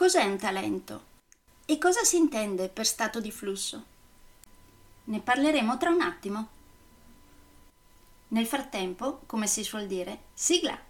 Cos'è un talento? E cosa si intende per stato di flusso? Ne parleremo tra un attimo. Nel frattempo, come si suol dire, sigla!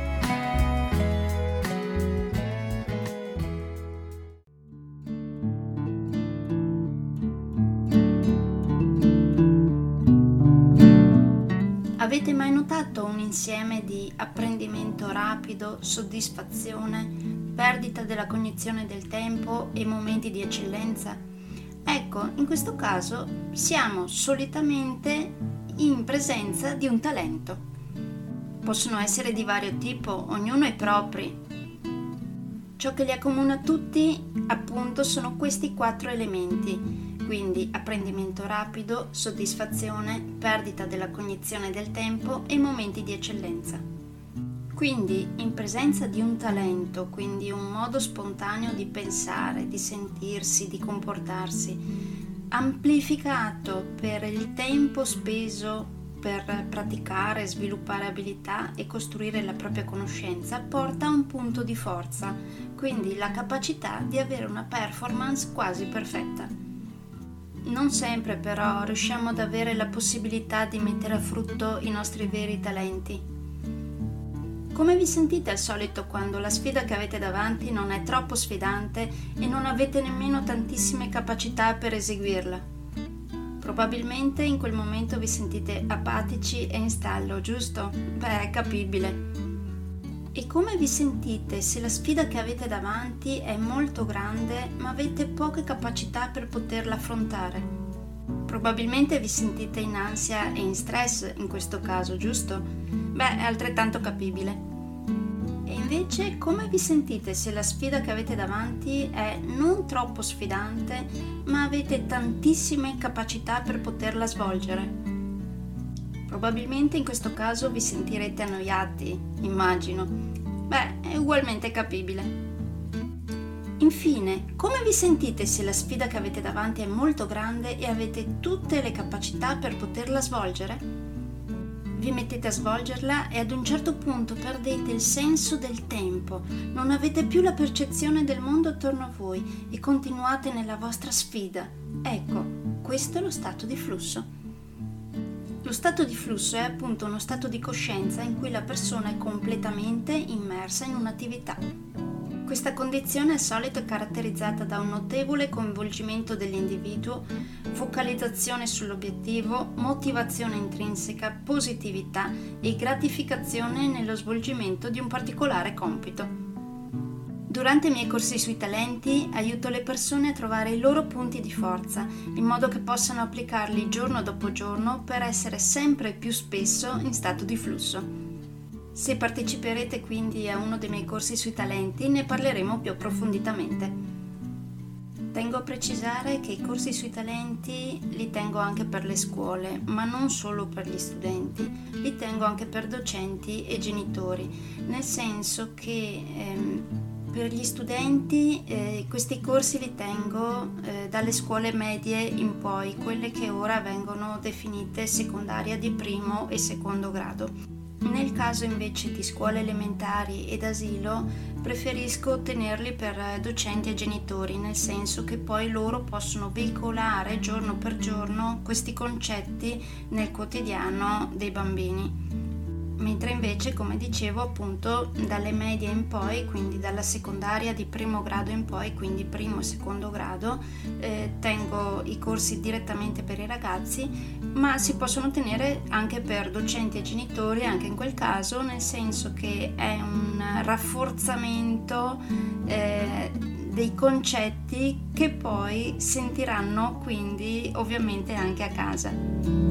Avete mai notato un insieme di apprendimento rapido, soddisfazione, perdita della cognizione del tempo e momenti di eccellenza? Ecco, in questo caso siamo solitamente in presenza di un talento. Possono essere di vario tipo, ognuno i propri. Ciò che li accomuna tutti, appunto, sono questi quattro elementi quindi apprendimento rapido, soddisfazione, perdita della cognizione del tempo e momenti di eccellenza. Quindi, in presenza di un talento, quindi un modo spontaneo di pensare, di sentirsi, di comportarsi, amplificato per il tempo speso per praticare, sviluppare abilità e costruire la propria conoscenza, porta a un punto di forza, quindi la capacità di avere una performance quasi perfetta. Non sempre però riusciamo ad avere la possibilità di mettere a frutto i nostri veri talenti. Come vi sentite al solito quando la sfida che avete davanti non è troppo sfidante e non avete nemmeno tantissime capacità per eseguirla? Probabilmente in quel momento vi sentite apatici e in stallo, giusto? Beh, è capibile. E come vi sentite se la sfida che avete davanti è molto grande ma avete poche capacità per poterla affrontare? Probabilmente vi sentite in ansia e in stress in questo caso, giusto? Beh, è altrettanto capibile. E invece come vi sentite se la sfida che avete davanti è non troppo sfidante ma avete tantissime capacità per poterla svolgere? Probabilmente in questo caso vi sentirete annoiati, immagino. Beh, è ugualmente capibile. Infine, come vi sentite se la sfida che avete davanti è molto grande e avete tutte le capacità per poterla svolgere? Vi mettete a svolgerla e ad un certo punto perdete il senso del tempo, non avete più la percezione del mondo attorno a voi e continuate nella vostra sfida. Ecco, questo è lo stato di flusso. Lo stato di flusso è appunto uno stato di coscienza in cui la persona è completamente immersa in un'attività. Questa condizione è solito caratterizzata da un notevole coinvolgimento dell'individuo, focalizzazione sull'obiettivo, motivazione intrinseca, positività e gratificazione nello svolgimento di un particolare compito. Durante i miei corsi sui talenti aiuto le persone a trovare i loro punti di forza, in modo che possano applicarli giorno dopo giorno per essere sempre più spesso in stato di flusso. Se parteciperete quindi a uno dei miei corsi sui talenti ne parleremo più approfonditamente. Tengo a precisare che i corsi sui talenti li tengo anche per le scuole, ma non solo per gli studenti, li tengo anche per docenti e genitori, nel senso che ehm, Per gli studenti eh, questi corsi li tengo eh, dalle scuole medie in poi, quelle che ora vengono definite secondaria di primo e secondo grado. Nel caso invece di scuole elementari ed asilo preferisco tenerli per docenti e genitori, nel senso che poi loro possono veicolare giorno per giorno questi concetti nel quotidiano dei bambini mentre invece come dicevo appunto dalle medie in poi quindi dalla secondaria di primo grado in poi quindi primo e secondo grado eh, tengo i corsi direttamente per i ragazzi ma si possono tenere anche per docenti e genitori anche in quel caso nel senso che è un rafforzamento eh, dei concetti che poi sentiranno quindi ovviamente anche a casa.